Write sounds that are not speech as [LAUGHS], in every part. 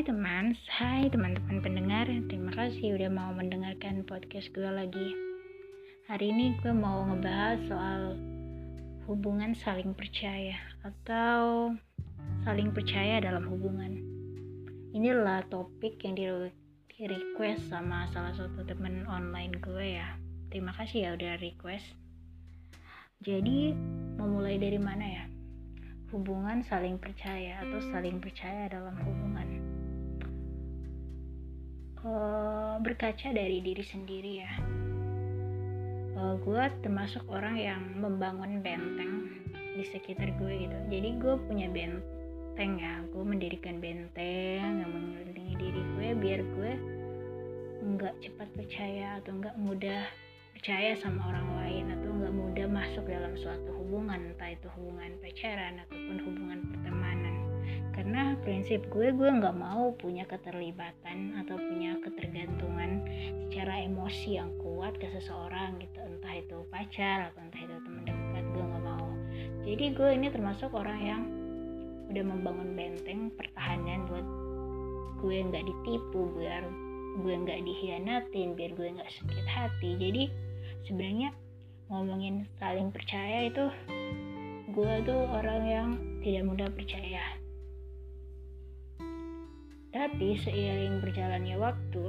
Hai teman, hai teman-teman pendengar. Terima kasih udah mau mendengarkan podcast gue lagi. Hari ini gue mau ngebahas soal hubungan saling percaya Atau saling percaya dalam hubungan. Inilah topik yang di request sama salah satu temen online gue ya. Terima kasih ya udah request. Jadi memulai dari mana ya? hubungan saling percaya atau saling percaya dalam hubungan uh, berkaca dari diri sendiri ya. Uh, gue termasuk orang yang membangun benteng di sekitar gue gitu. Jadi gue punya benteng ya. Gue mendirikan benteng yang mengelilingi diri gue biar gue nggak cepat percaya atau nggak mudah percaya sama orang lain atau nggak mudah masuk dalam suatu hubungan entah itu hubungan pacaran ataupun hubungan pertemanan karena prinsip gue gue nggak mau punya keterlibatan atau punya ketergantungan secara emosi yang kuat ke seseorang gitu. Entah itu pacar atau entah itu teman dekat gue nggak mau. Jadi gue ini termasuk orang yang udah membangun benteng pertahanan buat gue nggak ditipu biar gue nggak dihianatin biar gue nggak sakit hati. Jadi sebenarnya ngomongin saling percaya itu gue tuh orang yang tidak mudah percaya tapi seiring berjalannya waktu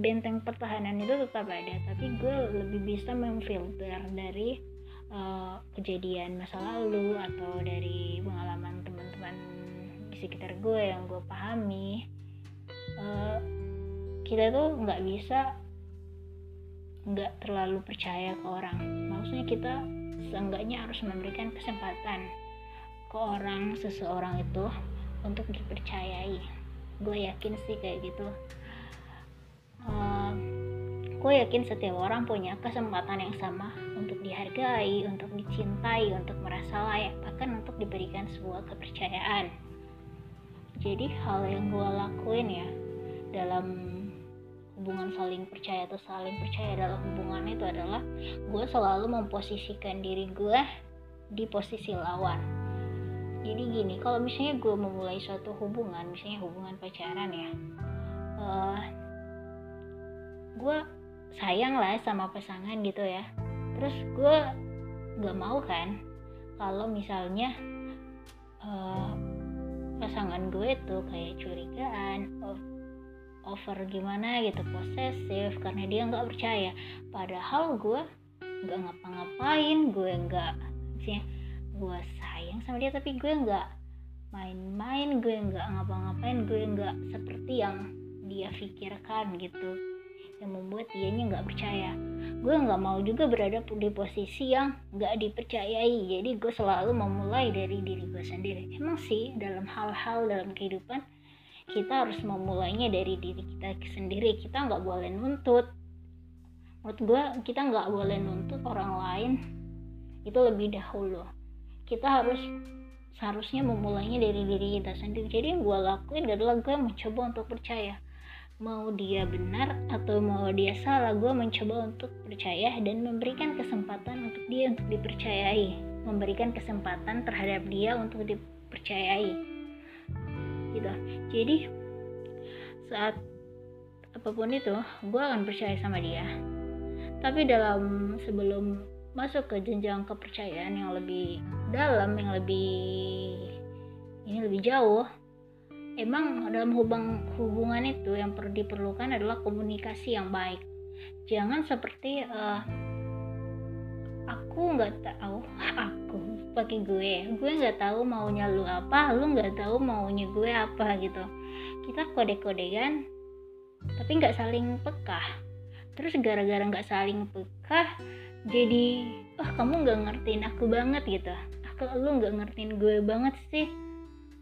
benteng pertahanan itu tetap ada tapi gue lebih bisa memfilter dari uh, kejadian masa lalu atau dari pengalaman teman-teman di sekitar gue yang gue pahami. Uh, kita tuh nggak bisa nggak terlalu percaya ke orang. Maksudnya kita seenggaknya harus memberikan kesempatan ke orang seseorang itu untuk dipercayai. Gue yakin sih kayak gitu. Uh, gue yakin setiap orang punya kesempatan yang sama untuk dihargai untuk dicintai untuk merasa layak bahkan untuk diberikan sebuah kepercayaan. Jadi hal yang gue lakuin ya dalam hubungan saling percaya atau saling percaya dalam hubungan itu adalah gue selalu memposisikan diri gue di posisi lawan jadi gini kalau misalnya gue memulai suatu hubungan misalnya hubungan pacaran ya uh, gue sayang lah sama pasangan gitu ya. Terus gue gak mau kan kalau misalnya uh, pasangan gue tuh kayak curigaan over gimana gitu posesif karena dia nggak percaya. Padahal gue nggak ngapa-ngapain gue nggak sih gue sayang sama dia tapi gue nggak main-main gue nggak ngapa-ngapain gue nggak seperti yang dia pikirkan gitu. Yang membuat dianya nggak percaya. Gue nggak mau juga berada di posisi yang nggak dipercayai. Jadi gue selalu memulai dari diri gue sendiri. Emang sih dalam hal-hal dalam kehidupan kita harus memulainya dari diri kita sendiri. Kita nggak boleh nuntut. Menurut gue kita nggak boleh nuntut orang lain. Itu lebih dahulu kita harus seharusnya memulainya dari diri kita sendiri. Jadi yang gue lakuin adalah gue mencoba untuk percaya. Mau dia benar atau mau dia salah gue mencoba untuk percaya dan memberikan kesempatan untuk dia untuk dipercayai. Memberikan kesempatan terhadap dia untuk dipercayai. Gitu. Jadi saat apa pun itu gue akan percaya sama dia. Tapi dalam sebelum masuk ke jenjang kepercayaan yang lebih dalam yang lebih ini lebih jauh. Emang dalam hubung hubungan itu yang perlu diperlukan adalah komunikasi yang baik. Jangan seperti uh, aku nggak tahu [LAUGHS] aku pakai gue gue nggak tahu maunya lu apa lu nggak tahu maunya gue apa gitu. Kita kode-kodean tapi nggak saling peka. Terus gara-gara nggak saling peka jadi oh kamu nggak ngertiin aku banget gitu. Aku lu nggak ngertiin gue banget sih?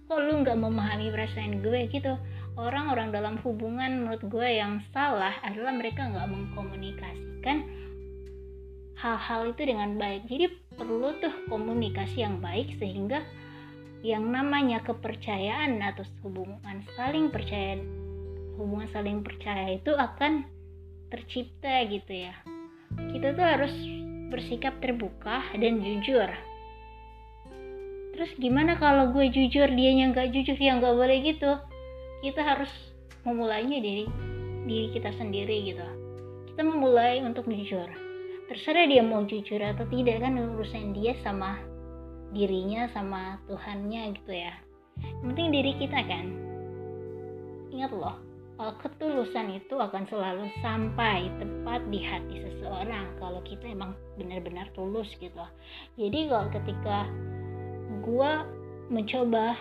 Kok lu nggak memahami perasaan gue? Gitu. Orang-orang dalam hubungan menurut gue yang salah adalah mereka nggak mengkomunikasikan hal-hal itu dengan baik. Jadi perlu tuh komunikasi yang baik sehingga yang namanya kepercayaan atau hubungan saling percaya hubungan saling percaya itu akan tercipta gitu ya kita tuh harus bersikap terbuka dan jujur. Terus gimana kalau gue jujur dia yang nggak jujur? Ya nggak boleh gitu. Kita harus memulainya dari diri kita sendiri gitu. Kita memulai untuk jujur. Terserah dia mau jujur atau tidak kan urusan dia sama dirinya sama Tuhannya gitu ya. Yang penting diri kita kan. Ingat loh ketulusan itu akan selalu sampai tepat di hati seseorang kalau kita emang benar-benar tulus gitu. Jadi kalau ketika gue mencoba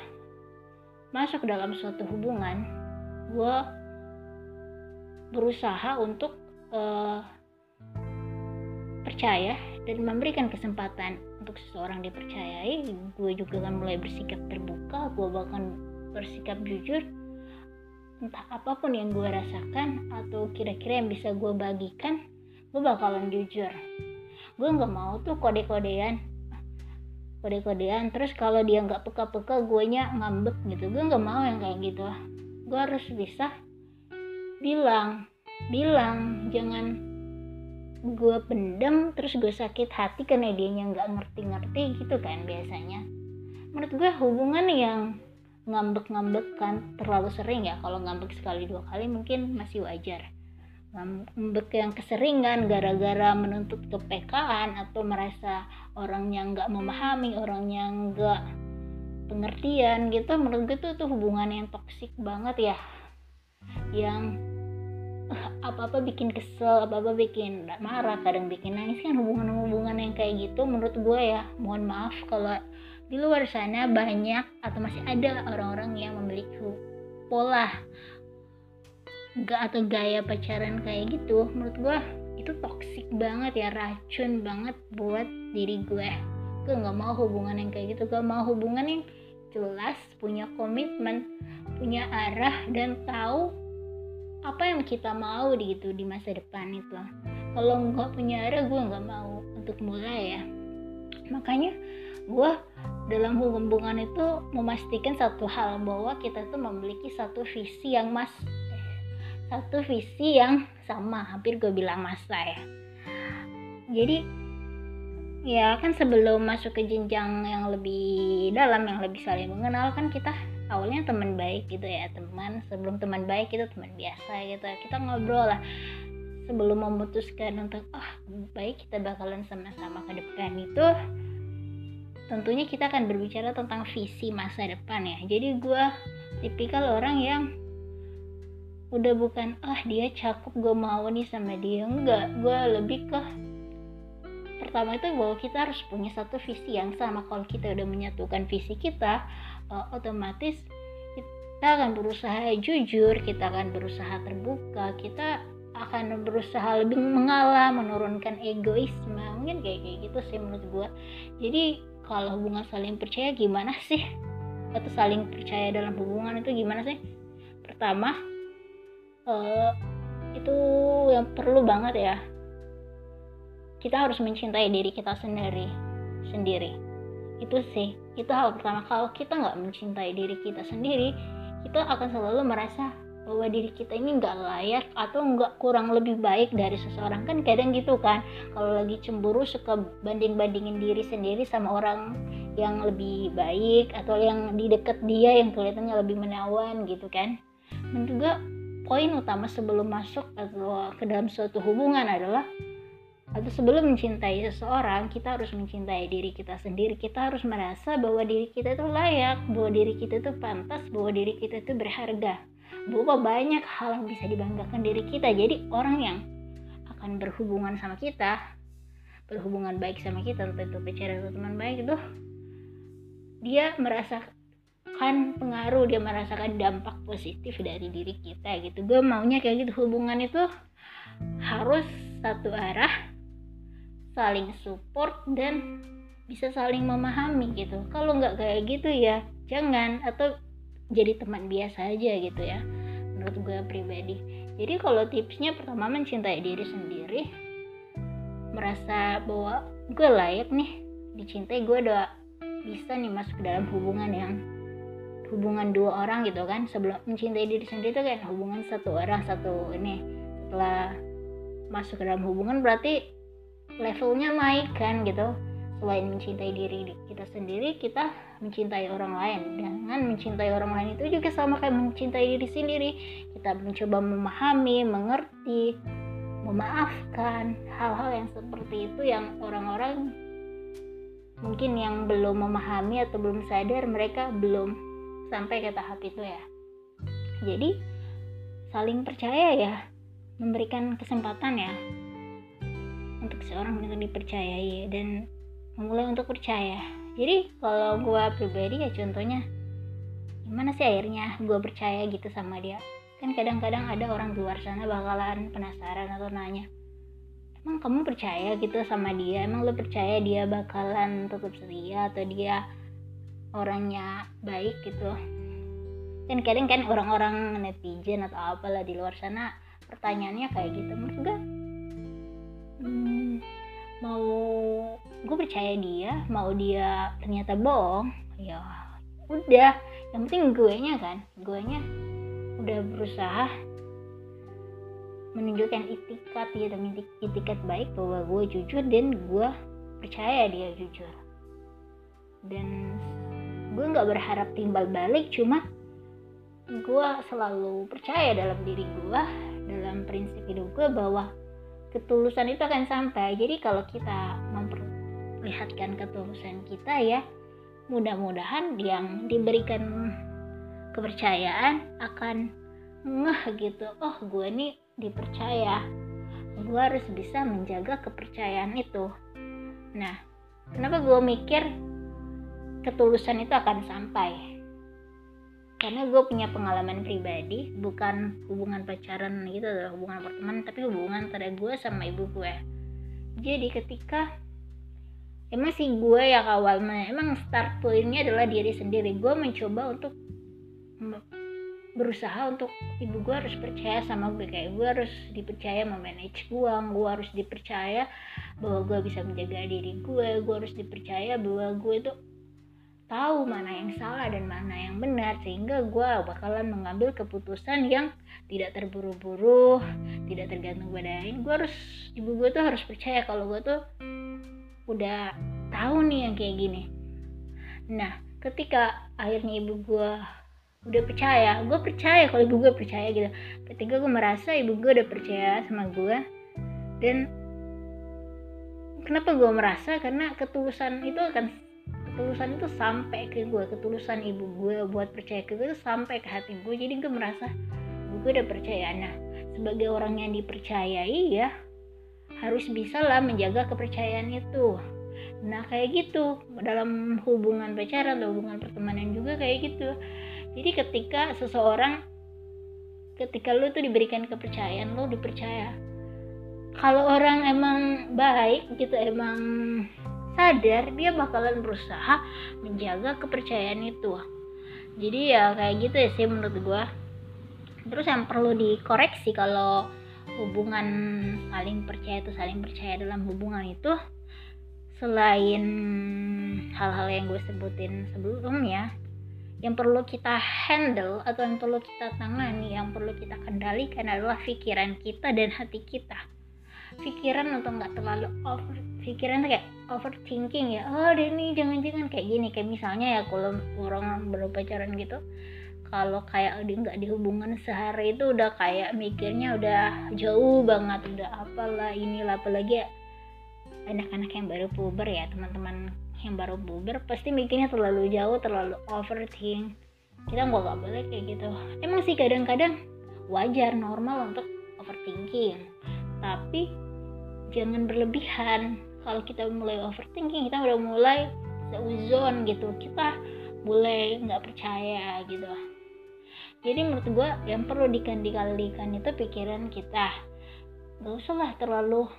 masuk dalam suatu hubungan gue berusaha untuk uh, percaya dan memberikan kesempatan untuk seseorang dipercayai gue juga akan mulai bersikap terbuka gue bahkan bersikap jujur entah apa pun yang gue rasakan atau kira-kira yang bisa gue bagikan gue bakalan jujur. Gue nggak mau tuh kode-kodean. Kode-kodean terus kalau dia nggak peka-peka gue nya ngambek gitu. Gue nggak mau yang kayak gitu. Gue harus bisa bilang bilang jangan gue pendem terus gue sakit hati karena dia nya nggak ngerti-ngerti gitu kan biasanya. Menurut gue hubungan yang ngambek-ngambek kan. Terlalu sering ya kalau ngambek sekali dua kali mungkin masih wajar. Ngambek yang keseringan gara-gara menuntut kepekaan atau merasa orang yang nggak memahami orang yang nggak pengertian gitu menurut gue tuh, tuh hubungan yang toksik banget ya. Yang apa-apa bikin kesel, apa-apa bikin marah, kadang bikin nangis kan hubungan-hubungan yang kayak gitu menurut gue ya. Mohon maaf kalau di luar sana banyak atau masih ada orang-orang yang memiliki pola gak atau gaya pacaran kayak gitu menurut gue itu toksik banget ya racun banget buat diri gue gue nggak mau hubungan yang kayak gitu gue mau hubungan yang jelas punya komitmen punya arah dan tahu apa yang kita mau gitu di masa depan itu. Kalau nggak punya arah gue nggak mau untuk mulai ya. Makanya gue dalam hubungan itu memastikan satu hal bahwa kita tuh memiliki satu visi yang mas satu visi yang sama. Hampir gue bilang masa ya. Jadi ya kan sebelum masuk ke jenjang yang lebih dalam yang lebih saling mengenal kan kita awalnya teman baik gitu ya teman sebelum teman baik itu teman biasa gitu. Kita ngobrol lah. Sebelum memutuskan untuk ah oh, baik kita bakalan sama-sama ke depan itu tentunya kita akan berbicara tentang visi masa depan ya. Jadi gue tipikal orang yang udah bukan ah dia cakep gue mau nih sama dia. Enggak gue lebih ke pertama itu bahwa kita harus punya satu visi yang sama. Kalau kita udah menyatukan visi kita uh, otomatis kita akan berusaha jujur kita akan berusaha terbuka kita akan berusaha lebih mengalah menurunkan egoisme. Mungkin kayak kayak gitu sih menurut gue jadi kalau hubungan saling percaya gimana sih? Atau saling percaya dalam hubungan itu gimana sih? Pertama uh, itu yang perlu banget ya. Kita harus mencintai diri kita sendiri sendiri itu sih. Itu hal pertama. Kalau kita nggak mencintai diri kita sendiri kita akan selalu merasa bahwa diri kita ini nggak layak atau nggak kurang lebih baik dari seseorang. Kan kadang gitu kan kalau lagi cemburu suka banding bandingin diri sendiri sama orang yang lebih baik atau yang di dekat dia yang kelihatannya lebih menawan gitu kan. Dan juga poin utama sebelum masuk atau ke dalam suatu hubungan adalah atau sebelum mencintai seseorang kita harus mencintai diri kita sendiri. Kita harus merasa bahwa diri kita itu layak bahwa diri kita itu pantas bahwa diri kita itu berharga. Bahwa banyak hal yang bisa dibanggakan diri kita. Jadi orang yang akan berhubungan sama kita berhubungan baik sama kita entah itu pacar atau teman baik itu dia merasakan pengaruh dia merasakan dampak positif dari diri kita gitu. Gue maunya kayak gitu. Hubungan itu harus satu arah saling support dan bisa saling memahami gitu. Kalau nggak kayak gitu ya jangan. Atau jadi teman biasa aja gitu ya menurut gue pribadi. Jadi kalau tipsnya pertama mencintai diri sendiri merasa bahwa gue layak nih dicintai gue udah bisa nih masuk ke dalam hubungan yang hubungan dua orang gitu kan. Sebelum mencintai diri sendiri itu kan hubungan satu orang satu ini. Setelah masuk ke dalam hubungan berarti levelnya naik kan gitu. Selain mencintai diri kita sendiri kita mencintai orang lain. Dengan mencintai orang lain itu juga sama kayak mencintai diri sendiri. Kita mencoba memahami mengerti memaafkan hal-hal yang seperti itu yang orang-orang mungkin yang belum memahami atau belum sadar mereka belum sampai ke tahap itu ya. Jadi saling percaya ya memberikan kesempatan ya untuk seorang benar dipercayai dan memulai untuk percaya. Jadi kalau gue pribadi ya contohnya gimana sih akhirnya gue percaya gitu sama dia? Kan kadang-kadang ada orang di luar sana bakalan penasaran atau nanya emang kamu percaya gitu sama dia? Emang lo percaya dia bakalan tetap setia atau dia orangnya baik gitu? Kan kadang kan orang-orang netizen atau apalah di luar sana pertanyaannya kayak gitu. Menurut gue mau gue percaya dia mau dia ternyata bohong ya udah. Yang penting gue nya kan gue nya udah berusaha menunjukkan itikat gitu itikat baik bahwa gue jujur dan gue percaya dia jujur. Dan gue nggak berharap timbal balik cuma gue selalu percaya dalam diri gue dalam prinsip hidup gue bahwa ketulusan itu akan sampai. Jadi kalau kita memperlihatkan ketulusan kita ya mudah-mudahan yang diberikan kepercayaan akan ngeh gitu. Oh gue nih dipercaya. Gue harus bisa menjaga kepercayaan itu. Nah kenapa gue mikir ketulusan itu akan sampai karena gue punya pengalaman pribadi bukan hubungan pacaran gitu hubungan pertemanan tapi hubungan antara gue sama ibu gue jadi ketika emang sih gue yang awalnya emang start pointnya adalah diri sendiri. Gue mencoba untuk berusaha untuk ibu gue harus percaya sama gue kayak gue harus dipercaya memanage uang gue harus dipercaya bahwa gue bisa menjaga diri gue gue harus dipercaya bahwa gue itu tahu mana yang salah dan mana yang benar sehingga gue bakalan mengambil keputusan yang tidak terburu-buru tidak tergantung pada lain. Gue harus ibu gue tuh harus percaya kalau gue tuh udah tahu nih yang kayak gini. Nah ketika akhirnya ibu gue udah percaya gue percaya kalau ibu gue percaya gitu. Ketika gue merasa ibu gue udah percaya sama gue dan kenapa gue merasa? Karena ketulusan itu akan ketulusan itu sampai ke gue ketulusan ibu gue buat percaya ke gue itu sampai ke hati gue jadi gue merasa gue udah percaya nah sebagai orang yang dipercayai ya harus bisa lah menjaga kepercayaan itu. Nah kayak gitu. Dalam hubungan pacaran atau hubungan pertemanan juga kayak gitu. Jadi ketika seseorang ketika lu tuh diberikan kepercayaan lu dipercaya. Kalau orang emang baik gitu emang sadar dia bakalan berusaha menjaga kepercayaan itu. Jadi ya kayak gitu ya sih menurut gue terus yang perlu dikoreksi kalau hubungan saling percaya itu saling percaya dalam hubungan itu selain hal-hal yang gue sebutin sebelumnya yang perlu kita handle atau yang perlu kita tangani yang perlu kita kendalikan adalah pikiran kita dan hati kita pikiran untuk nggak terlalu over pikiran kayak overthinking ya. Oh deh nih jangan-jangan kayak gini. Kayak misalnya ya kalau orang berpacaran gitu kalau kayak udah nggak dihubungan sehari itu udah kayak mikirnya udah jauh banget udah apalah inilah apalagi ya anak-anak yang baru puber ya teman-teman yang baru puber pasti mikirnya terlalu jauh terlalu overthink. Kita nggak nggak boleh kayak gitu. Emang sih kadang-kadang wajar normal untuk overthinking. Tapi jangan berlebihan. Kalau kita mulai overthinking kita udah mulai seuzon gitu. Kita mulai nggak percaya gitu. Jadi menurut gue yang perlu dikendalikan itu pikiran kita. Gak usah lah terlalu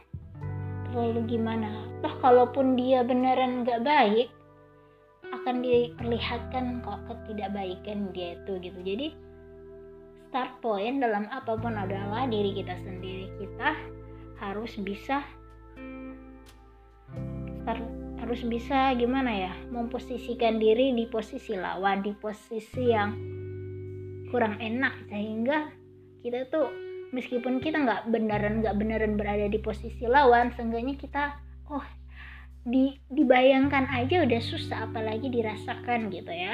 terlalu gimana. Toh kalaupun dia beneran nggak baik akan diperlihatkan kok ketidakbaikan dia itu gitu. Jadi start point dalam apa pun adalah diri kita sendiri. Kita harus bisa harus bisa gimana ya memposisikan diri di posisi lawan di posisi yang kurang enak. Sehingga kita tuh meskipun kita nggak beneran nggak beneran berada di posisi lawan seenggaknya kita oh di dibayangkan aja udah susah apalagi dirasakan gitu ya.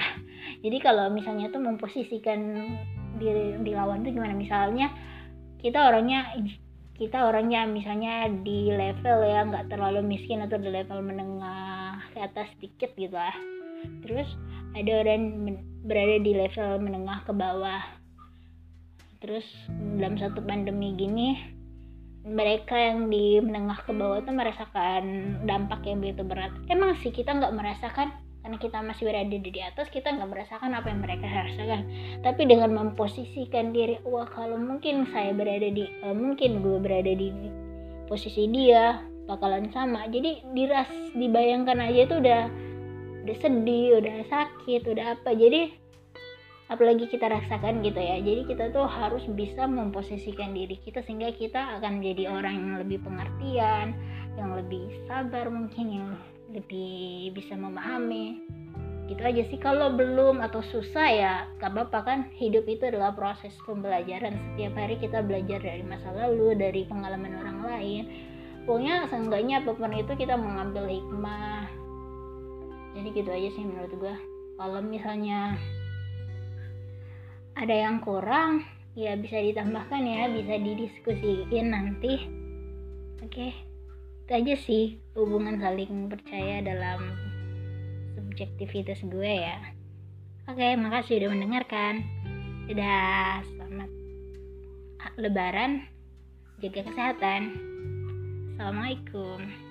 Jadi kalau misalnya tuh memposisikan di, di lawan tuh gimana? Misalnya kita orangnya kita orangnya misalnya di level ya nggak terlalu miskin atau di level menengah ke atas sedikit gitu lah. Terus ada orang berada di level menengah ke bawah. Terus dalam satu pandemi gini mereka yang di menengah ke bawah itu merasakan dampak yang begitu berat. Emang sih kita nggak merasakan karena kita masih berada di atas kita nggak merasakan apa yang mereka rasakan. Tapi dengan memposisikan diri wah kalau mungkin saya berada di uh, mungkin gue berada di posisi dia bakalan sama. Jadi diras dibayangkan aja itu udah udah sedih udah sakit udah apa. Jadi apalagi kita rasakan gitu ya. Jadi kita tuh harus bisa memposisikan diri kita sehingga kita akan menjadi orang yang lebih pengertian yang lebih sabar mungkin yang lebih bisa memahami. Gitu aja sih. Kalau belum atau susah ya gak apa-apa kan. Hidup itu adalah proses pembelajaran. Setiap hari kita belajar dari masa lalu dari pengalaman orang lain. Pokoknya seenggaknya apa pun itu kita mengambil hikmah. Jadi gitu aja sih menurut gue kalau misalnya ada yang kurang ya bisa ditambahkan ya bisa didiskusiin nanti. Oke? okay. Itu aja sih hubungan saling percaya dalam subjektivitas gue ya. Oke makasih udah mendengarkan. Udah selamat lebaran. Jaga kesehatan. Assalamualaikum